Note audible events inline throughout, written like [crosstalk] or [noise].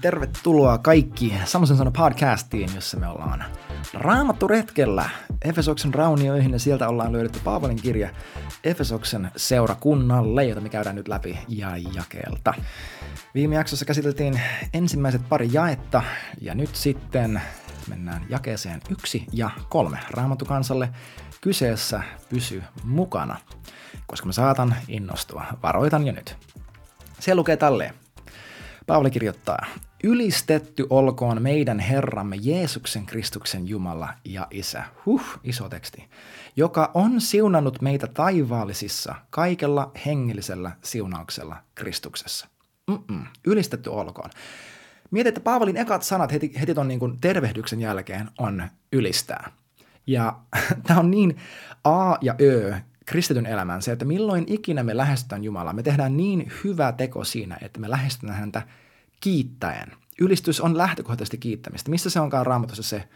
Tervetuloa kaikki Samosen sana podcastiin, jossa me ollaan raamattu retkellä Efesoksen raunioihin ja sieltä ollaan löydetty Paavalin kirja Efesoksen seurakunnalle, jota me käydään nyt läpi ja jakelta. Viime jaksossa käsiteltiin ensimmäiset pari jaetta ja nyt sitten mennään jakeeseen yksi ja kolme Raamattukansalle. Kyseessä pysy mukana, koska mä saatan innostua. Varoitan jo nyt. Se lukee tälleen. Paavali kirjoittaa, Ylistetty olkoon meidän Herramme Jeesuksen Kristuksen Jumala ja Isä, huh, iso teksti, joka on siunannut meitä taivaallisissa kaikella hengellisellä siunauksella Kristuksessa. Mm-mm, ylistetty olkoon. Mietit, että Paavalin ekat sanat heti, heti ton niin tervehdyksen jälkeen on ylistää. Ja [laughs] tämä on niin A ja Ö kristityn elämän se, että milloin ikinä me lähestytään Jumalaa, me tehdään niin hyvä teko siinä, että me lähestytään häntä kiittäen. Ylistys on lähtökohtaisesti kiittämistä. Missä se onkaan raamatussa se,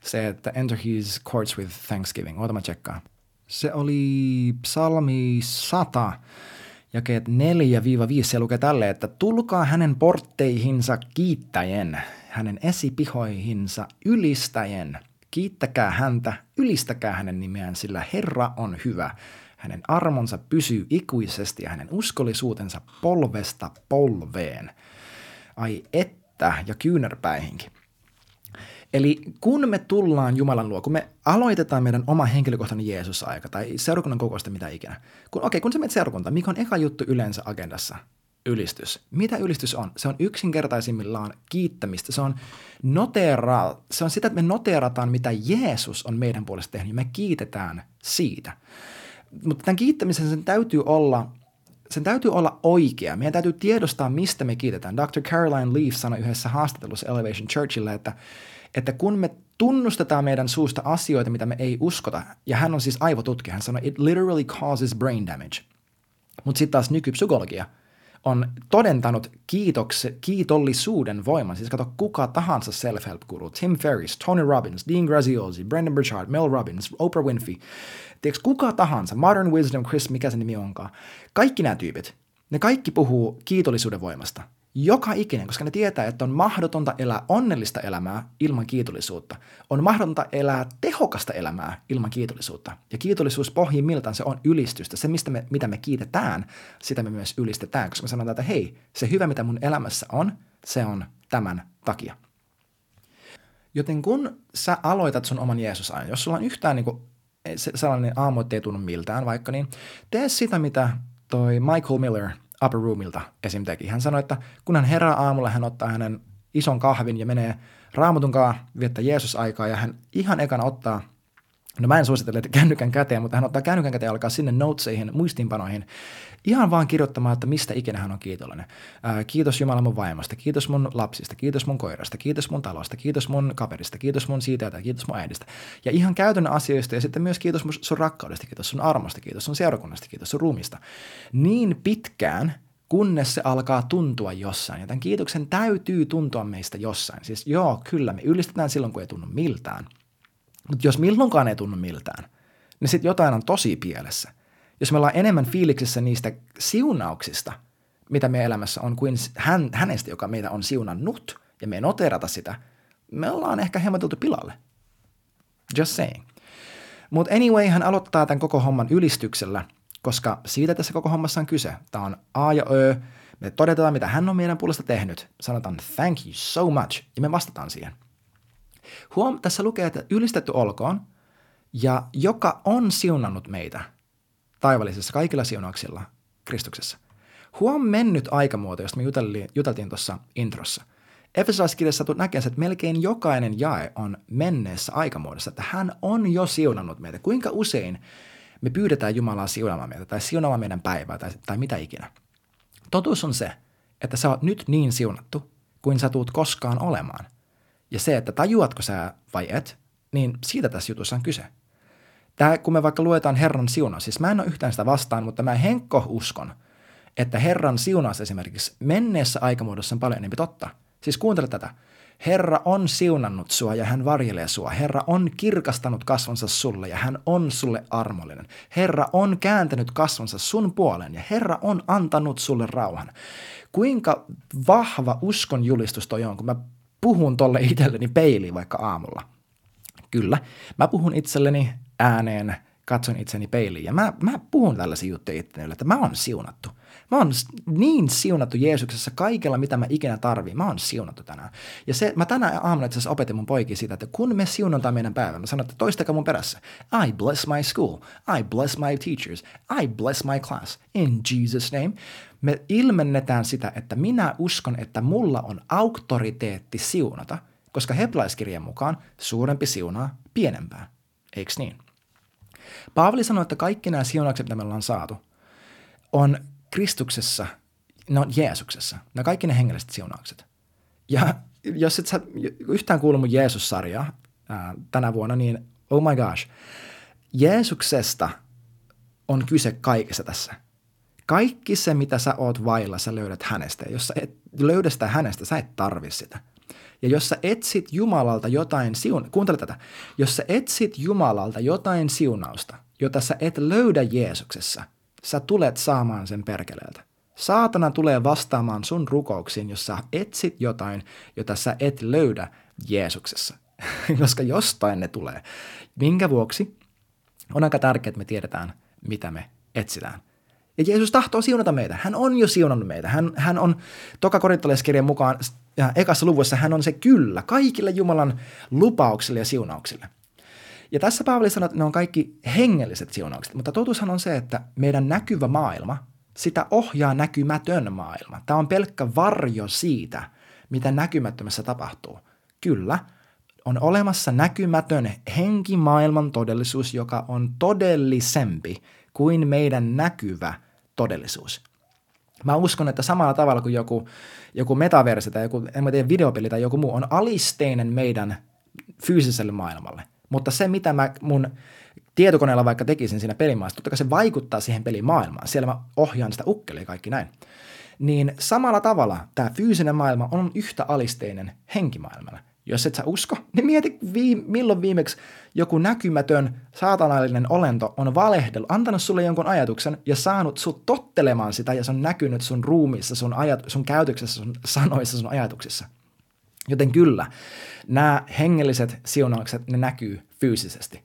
se että enter his courts with thanksgiving? Oota mä tsekkaan. Se oli psalmi 100, jakeet 4-5. Se lukee tälle, että tulkaa hänen portteihinsa kiittäjen, hänen esipihoihinsa ylistäjen – Kiittäkää häntä, ylistäkää hänen nimeään, sillä Herra on hyvä. Hänen armonsa pysyy ikuisesti ja hänen uskollisuutensa polvesta polveen. Ai että, ja kyynärpäihinkin. Eli kun me tullaan Jumalan luo, kun me aloitetaan meidän oma henkilökohtainen Jeesus-aika tai seurakunnan kokoista mitä ikinä, kun, okei, okay, kun sä menet seurakuntaan, mikä on eka juttu yleensä agendassa? Ylistys. Mitä ylistys on? Se on yksinkertaisimmillaan kiittämistä. Se on, notera, se on sitä, että me noteerataan, mitä Jeesus on meidän puolesta tehnyt, ja me kiitetään siitä. Mutta tämän kiittämisen sen täytyy olla sen täytyy olla oikea. Meidän täytyy tiedostaa, mistä me kiitetään. Dr. Caroline Leaf sanoi yhdessä haastattelussa Elevation Churchille, että, että kun me tunnustetaan meidän suusta asioita, mitä me ei uskota, ja hän on siis aivotutkija, hän sanoi, it literally causes brain damage. Mutta sitten taas nykypsykologia – on todentanut kiitokse, kiitollisuuden voiman. Siis kato, kuka tahansa self-help guru, Tim Ferriss, Tony Robbins, Dean Graziosi, Brendan Burchard, Mel Robbins, Oprah Winfrey, tiedätkö, kuka tahansa, Modern Wisdom, Chris, mikä se nimi onkaan, kaikki nämä tyypit, ne kaikki puhuu kiitollisuuden voimasta – joka ikinen, koska ne tietää, että on mahdotonta elää onnellista elämää ilman kiitollisuutta. On mahdotonta elää tehokasta elämää ilman kiitollisuutta. Ja kiitollisuus pohjimmiltaan se on ylistystä. Se, mistä me, mitä me kiitetään, sitä me myös ylistetään, koska me sanotaan, että hei, se hyvä, mitä mun elämässä on, se on tämän takia. Joten kun sä aloitat sun oman Jeesusajan, jos sulla on yhtään niin kuin, sellainen aamu, että ei tunnu miltään vaikka, niin tee sitä, mitä toi Michael Miller – Upper Roomilta esim. teki. Hän sanoi, että kun hän herää aamulla, hän ottaa hänen ison kahvin ja menee raamutunkaan viettää Jeesus-aikaa ja hän ihan ekana ottaa No mä en suosittele, kännykän käteen, mutta hän ottaa kännykän käteen ja alkaa sinne noteseihin, muistiinpanoihin, ihan vaan kirjoittamaan, että mistä ikinä hän on kiitollinen. Ää, kiitos Jumala mun vaimosta, kiitos mun lapsista, kiitos mun koirasta, kiitos mun talosta, kiitos mun kaverista, kiitos mun siitä ja kiitos mun äidistä. Ja ihan käytännön asioista ja sitten myös kiitos sun rakkaudesta, kiitos sun armosta, kiitos sun seurakunnasta, kiitos sun ruumista. Niin pitkään, kunnes se alkaa tuntua jossain. Ja tämän kiitoksen täytyy tuntua meistä jossain. Siis joo, kyllä, me ylistetään silloin, kun ei tunnu miltään – mutta jos milloinkaan ei tunnu miltään, niin sitten jotain on tosi pielessä. Jos me ollaan enemmän fiiliksissä niistä siunauksista, mitä meidän elämässä on, kuin hän, hänestä, joka meitä on siunannut, ja me ei noterata sitä, me ollaan ehkä hemmoteltu pilalle. Just saying. Mutta anyway, hän aloittaa tämän koko homman ylistyksellä, koska siitä tässä koko hommassa on kyse. Tämä on A ja Ö. Me todetaan, mitä hän on meidän puolesta tehnyt. Sanotaan thank you so much, ja me vastataan siihen – Huom, tässä lukee, että ylistetty olkoon, ja joka on siunannut meitä taivallisessa kaikilla siunauksilla Kristuksessa. Huom mennyt aikamuoto, josta me juteltiin, juteltiin tuossa introssa. Efesolaiskirjassa näkee että melkein jokainen jae on menneessä aikamuodossa, että hän on jo siunannut meitä. Kuinka usein me pyydetään Jumalaa siunaamaan meitä tai siunaamaan meidän päivää tai, tai mitä ikinä. Totuus on se, että sä oot nyt niin siunattu kuin sä tuut koskaan olemaan. Ja se, että tajuatko sä vai et, niin siitä tässä jutussa on kyse. Tämä, kun me vaikka luetaan Herran siunaus, siis mä en ole yhtään sitä vastaan, mutta mä henkko uskon, että Herran siunaus esimerkiksi menneessä aikamuodossa on paljon enemmän totta. Siis kuuntele tätä. Herra on siunannut sua ja hän varjelee sua. Herra on kirkastanut kasvonsa sulle ja hän on sulle armollinen. Herra on kääntänyt kasvonsa sun puolen ja Herra on antanut sulle rauhan. kuinka vahva uskon julistus toi on, kun mä puhun tolle itselleni peiliin vaikka aamulla. Kyllä, mä puhun itselleni ääneen, katson itseni peiliin ja mä, mä puhun tällaisia juttuja itselleni, että mä oon siunattu. Mä oon niin siunattu Jeesuksessa kaikella, mitä mä ikinä tarviin. Mä oon siunattu tänään. Ja se, mä tänään aamulla itse asiassa opetin mun poikia siitä, että kun me siunataan meidän päivän, mä sanon, että toistakaa mun perässä. I bless my school. I bless my teachers. I bless my class. In Jesus name. Me ilmennetään sitä, että minä uskon, että mulla on auktoriteetti siunata, koska heblaiskirjan mukaan suurempi siunaa pienempää. Eiks niin? Paavali sanoi, että kaikki nämä siunaukset, mitä me ollaan saatu, on Kristuksessa, ne on Jeesuksessa. Ne kaikki ne hengelliset siunaukset. Ja jos et sä yhtään kuulu mun Jeesus-sarjaa ää, tänä vuonna, niin oh my gosh, Jeesuksesta on kyse kaikessa tässä. Kaikki se, mitä sä oot vailla, sä löydät hänestä. Ja jos sä et löydä sitä hänestä, sä et tarvi sitä. Ja jos sä etsit Jumalalta jotain siunausta, kuuntele tätä, jos sä etsit Jumalalta jotain siunausta, jota sä et löydä Jeesuksessa – sä tulet saamaan sen perkeleeltä. Saatana tulee vastaamaan sun rukouksiin, jos sä etsit jotain, jota sä et löydä Jeesuksessa. [laughs] Koska jostain ne tulee. Minkä vuoksi on aika tärkeää, että me tiedetään, mitä me etsitään. Ja Jeesus tahtoo siunata meitä. Hän on jo siunannut meitä. Hän, hän on toka korintolaiskirjan mukaan ja ekassa luvussa hän on se kyllä kaikille Jumalan lupauksille ja siunauksille. Ja tässä Paavali sanoo, että ne on kaikki hengelliset siunaukset, mutta totuushan on se, että meidän näkyvä maailma, sitä ohjaa näkymätön maailma. Tämä on pelkkä varjo siitä, mitä näkymättömässä tapahtuu. Kyllä, on olemassa näkymätön henkimaailman todellisuus, joka on todellisempi kuin meidän näkyvä todellisuus. Mä uskon, että samalla tavalla kuin joku, joku metaversi tai joku, en mä tiedä, videopeli tai joku muu on alisteinen meidän fyysiselle maailmalle – mutta se, mitä mä mun tietokoneella vaikka tekisin siinä pelimaassa, totta kai se vaikuttaa siihen pelimaailmaan. Siellä mä ohjaan sitä ukkelia kaikki näin. Niin samalla tavalla tämä fyysinen maailma on yhtä alisteinen henkimaailmalle. Jos et sä usko, niin mieti vii, milloin viimeksi joku näkymätön saatanallinen olento on valehdellut, antanut sulle jonkun ajatuksen ja saanut sut tottelemaan sitä ja se on näkynyt sun ruumiissa, sun, ajat, sun käytöksessä, sun sanoissa, sun ajatuksissa. Joten kyllä, nämä hengelliset siunaukset, ne näkyy fyysisesti.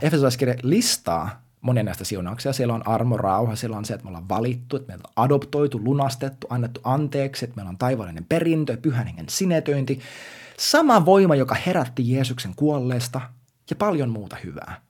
Efesolaiskirja listaa monia näistä siunauksia. Siellä on armo, rauha, siellä on se, että me ollaan valittu, että meillä on adoptoitu, lunastettu, annettu anteeksi, että meillä on taivaallinen perintö, pyhän hengen sinetöinti. Sama voima, joka herätti Jeesuksen kuolleesta ja paljon muuta hyvää.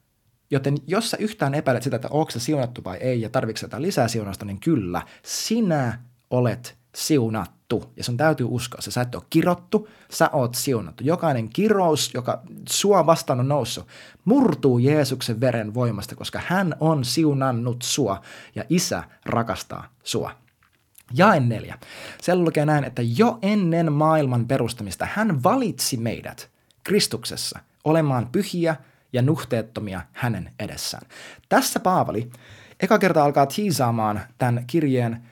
Joten jos sä yhtään epäilet sitä, että onko se siunattu vai ei ja tarvitsetko jotain lisää siunausta, niin kyllä, sinä olet siunattu. Ja sun täytyy uskoa se. Sä et ole kirottu, sä oot siunattu. Jokainen kirous, joka sua vastaan on noussut, murtuu Jeesuksen veren voimasta, koska hän on siunannut sua ja isä rakastaa sua. Jae neljä. Siellä lukee näin, että jo ennen maailman perustamista hän valitsi meidät Kristuksessa olemaan pyhiä ja nuhteettomia hänen edessään. Tässä Paavali eka kerta alkaa tiisaamaan tämän kirjeen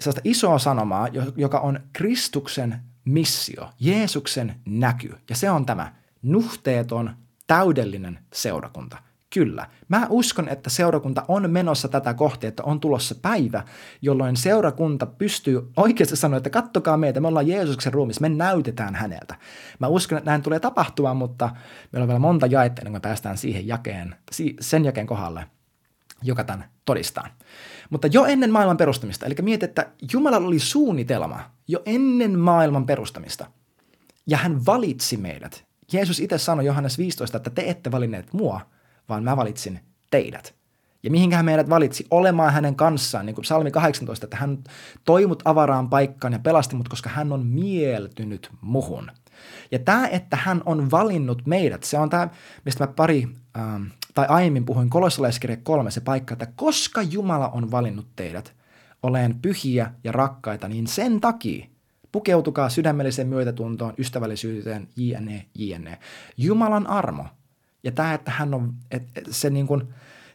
sellaista isoa sanomaa, joka on Kristuksen missio, Jeesuksen näky. Ja se on tämä nuhteeton, täydellinen seurakunta. Kyllä. Mä uskon, että seurakunta on menossa tätä kohti, että on tulossa päivä, jolloin seurakunta pystyy oikeasti sanoa, että kattokaa meitä, me ollaan Jeesuksen ruumissa, me näytetään häneltä. Mä uskon, että näin tulee tapahtumaan, mutta meillä on vielä monta jaetta, ennen kuin päästään siihen jakeen, sen jakeen kohdalle, joka tämän todistaa. Mutta jo ennen maailman perustamista, eli mieti, että Jumalalla oli suunnitelma jo ennen maailman perustamista. Ja hän valitsi meidät. Jeesus itse sanoi Johannes 15, että te ette valinneet mua, vaan mä valitsin teidät. Ja mihinkä hän meidät valitsi olemaan hänen kanssaan, niin kuin Salmi 18, että hän toi mut avaraan paikkaan ja pelasti mut, koska hän on mieltynyt muhun. Ja tämä, että hän on valinnut meidät, se on tämä, mistä mä pari ähm, tai aiemmin puhuin kolossalaiskirja kolme se paikka, että koska Jumala on valinnut teidät olen pyhiä ja rakkaita, niin sen takia pukeutukaa sydämelliseen myötätuntoon, ystävällisyyteen, jne, jne. Jumalan armo ja tämä, että hän on, että se niin kuin,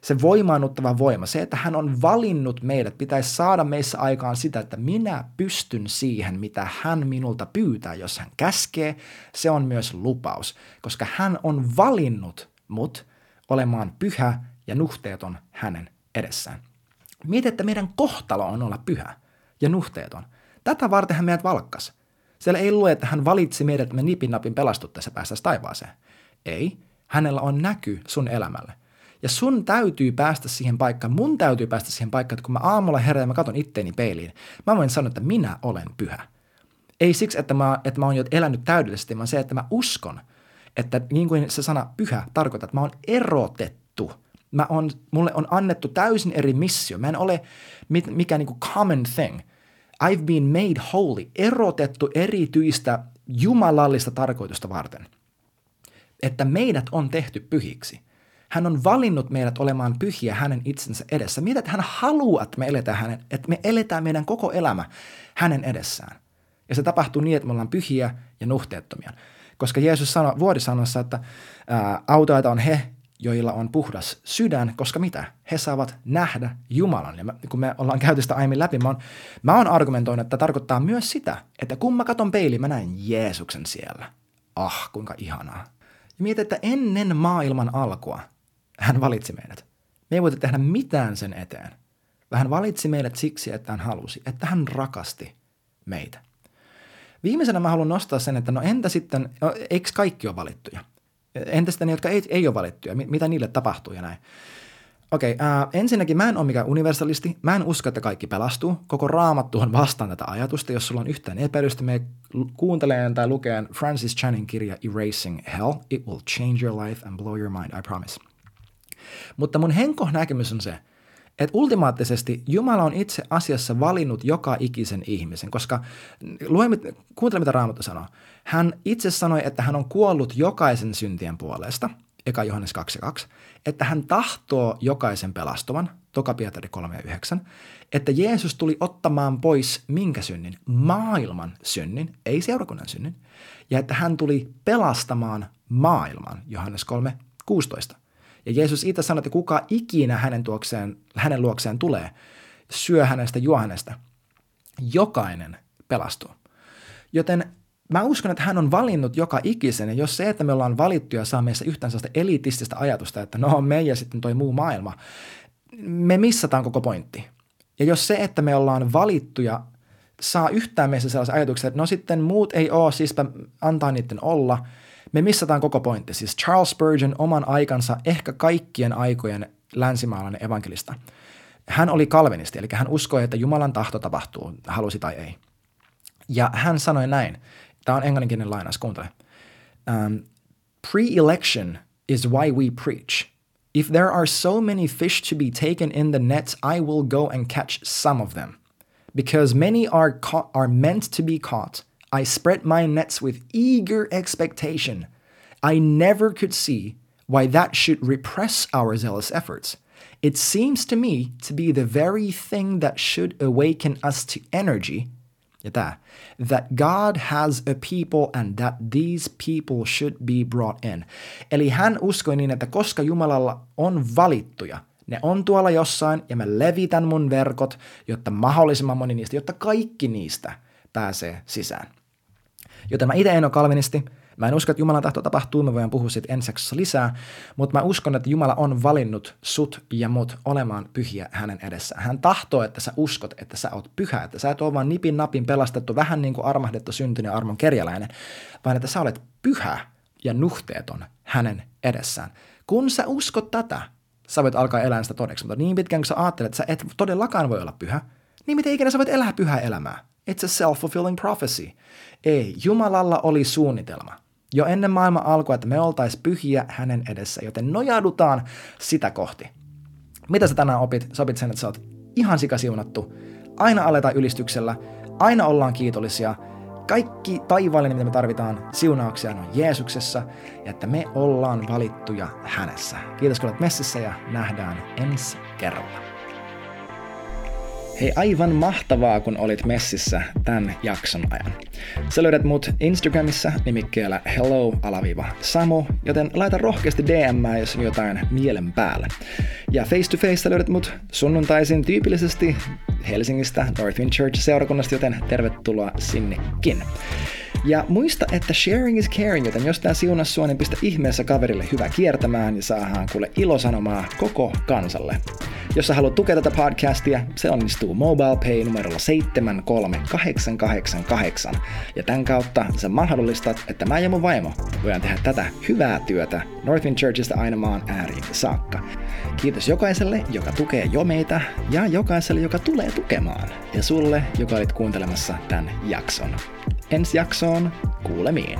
se voimaannuttava voima, se, että hän on valinnut meidät, pitäisi saada meissä aikaan sitä, että minä pystyn siihen, mitä hän minulta pyytää, jos hän käskee, se on myös lupaus, koska hän on valinnut mut olemaan pyhä ja nuhteeton hänen edessään. Mieti, että meidän kohtalo on olla pyhä ja nuhteeton. Tätä varten hän meidät valkkas. Siellä ei lue, että hän valitsi meidät, että me nipin napin pelastuttaessa päästäisiin taivaaseen. Ei, hänellä on näky sun elämälle. Ja sun täytyy päästä siihen paikkaan, mun täytyy päästä siihen paikkaan, että kun mä aamulla herään ja mä katson itteeni peiliin, mä voin sanoa, että minä olen pyhä. Ei siksi, että mä, että mä oon jo elänyt täydellisesti, vaan se, että mä uskon, että niin kuin se sana pyhä tarkoittaa, että mä oon erotettu. Mä on, mulle on annettu täysin eri missio. Mä en ole mikä niin kuin common thing. I've been made holy, erotettu erityistä jumalallista tarkoitusta varten. Että meidät on tehty pyhiksi – hän on valinnut meidät olemaan pyhiä hänen itsensä edessä. Mitä hän haluaa, että me eletään, hänen, että me eletään meidän koko elämä hänen edessään. Ja se tapahtuu niin, että me ollaan pyhiä ja nuhteettomia. Koska Jeesus sanoi vuodisanossa, että ää, on he, joilla on puhdas sydän, koska mitä? He saavat nähdä Jumalan. Ja kun me ollaan käyty sitä aiemmin läpi, mä oon, mä oon argumentoinut, että tarkoittaa myös sitä, että kun mä katon peiliin, mä näen Jeesuksen siellä. Ah, kuinka ihanaa. Ja mietin, että ennen maailman alkua – hän valitsi meidät. Me ei voitu tehdä mitään sen eteen. Hän valitsi meidät siksi, että hän halusi, että hän rakasti meitä. Viimeisenä mä haluan nostaa sen, että no entä sitten, no, eikö kaikki ole valittuja? Entä sitten ne, jotka ei, ei ole valittuja? Mitä niille tapahtuu ja näin? Okei, okay, äh, ensinnäkin mä en ole mikään universalisti. Mä en usko, että kaikki pelastuu. Koko raamattu on vastaan tätä ajatusta. Jos sulla on yhtään epäilystä, me kuunteleen tai lukeen Francis Channing kirja Erasing Hell. It will change your life and blow your mind, I promise. Mutta mun henko näkemys on se, että ultimaattisesti Jumala on itse asiassa valinnut joka ikisen ihmisen, koska luemme, kuuntele mitä Raamattu sanoo. Hän itse sanoi, että hän on kuollut jokaisen syntien puolesta, eka Johannes 2.2, että hän tahtoo jokaisen pelastuvan, toka Pietari 3.9, että Jeesus tuli ottamaan pois minkä synnin? Maailman synnin, ei seurakunnan synnin, ja että hän tuli pelastamaan maailman, Johannes 3.16. Ja Jeesus itse sanoi, että kuka ikinä hänen, tuokseen, hänen luokseen tulee, syö hänestä, juo hänestä. Jokainen pelastuu. Joten mä uskon, että hän on valinnut joka ikisen, ja jos se, että me ollaan valittuja, saa meissä yhtään sellaista elitististä ajatusta, että no me ja sitten toi muu maailma, me missataan koko pointti. Ja jos se, että me ollaan valittuja, saa yhtään meissä sellaisen ajatuksen, että no sitten muut ei ole, siispä antaa niiden olla – me missataan koko pointti. Siis Charles Spurgeon oman aikansa ehkä kaikkien aikojen länsimaalainen evankelista. Hän oli kalvinisti, eli hän uskoi, että Jumalan tahto tapahtuu, halusi tai ei. Ja hän sanoi näin, tämä on englanninkielinen lainaus, kuuntele. Um, Pre-election is why we preach. If there are so many fish to be taken in the nets, I will go and catch some of them. Because many are, ca- are meant to be caught – I spread my nets with eager expectation. I never could see why that should repress our zealous efforts. It seems to me to be the very thing that should awaken us to energy. That God has a people and that these people should be brought in. Eli hän uskoi niin, että koska Jumalalla on valittuja, ne on tuolla jossain ja mä levitän mun verkot, jotta mahdollisimman moni niistä, jotta kaikki niistä pääsee sisään. Joten mä itse en ole kalvinisti, Mä en usko, että Jumalan tahto tapahtuu, me voidaan puhua siitä ensi lisää, mutta mä uskon, että Jumala on valinnut sut ja mut olemaan pyhiä hänen edessä. Hän tahtoo, että sä uskot, että sä oot pyhä, että sä et ole vaan nipin napin pelastettu, vähän niin kuin armahdettu syntynyt armon kerjäläinen, vaan että sä olet pyhä ja nuhteeton hänen edessään. Kun sä uskot tätä, sä voit alkaa elää sitä todeksi, mutta niin pitkään kun sä ajattelet, että sä et todellakaan voi olla pyhä, niin miten ikinä sä voit elää pyhää elämää? It's a self-fulfilling prophecy. Ei, Jumalalla oli suunnitelma. Jo ennen maailman alkua, että me oltaisiin pyhiä hänen edessä, joten nojaudutaan sitä kohti. Mitä sä tänään opit? Sä opit sen, että sä oot ihan sikasiunattu. Aina aletaan ylistyksellä, aina ollaan kiitollisia. Kaikki taivaallinen, mitä me tarvitaan, siunauksia on Jeesuksessa ja että me ollaan valittuja hänessä. Kiitos kun olet messissä ja nähdään ensi kerralla. Hei, aivan mahtavaa, kun olit messissä tämän jakson ajan. Sä löydät mut Instagramissa nimikkeellä hello-samu, joten laita rohkeasti DM, jos on jotain mielen päällä. Ja face to face löydät mut sunnuntaisin tyypillisesti Helsingistä Northwind Church seurakunnasta, joten tervetuloa sinnekin. Ja muista, että sharing is caring, joten jos tää siunas sua, niin pistä ihmeessä kaverille hyvä kiertämään ja saadaan kuule ilosanomaa koko kansalle. Jos sä haluat tukea tätä podcastia, se onnistuu MobilePay numerolla 73888. Ja tämän kautta sä mahdollistat, että mä ja mun vaimo voidaan tehdä tätä hyvää työtä Northwind Churchista aina maan ääriin saakka. Kiitos jokaiselle, joka tukee jo meitä, ja jokaiselle, joka tulee tukemaan. Ja sulle, joka olit kuuntelemassa tämän jakson. Ensi jaksoon kuulemiin.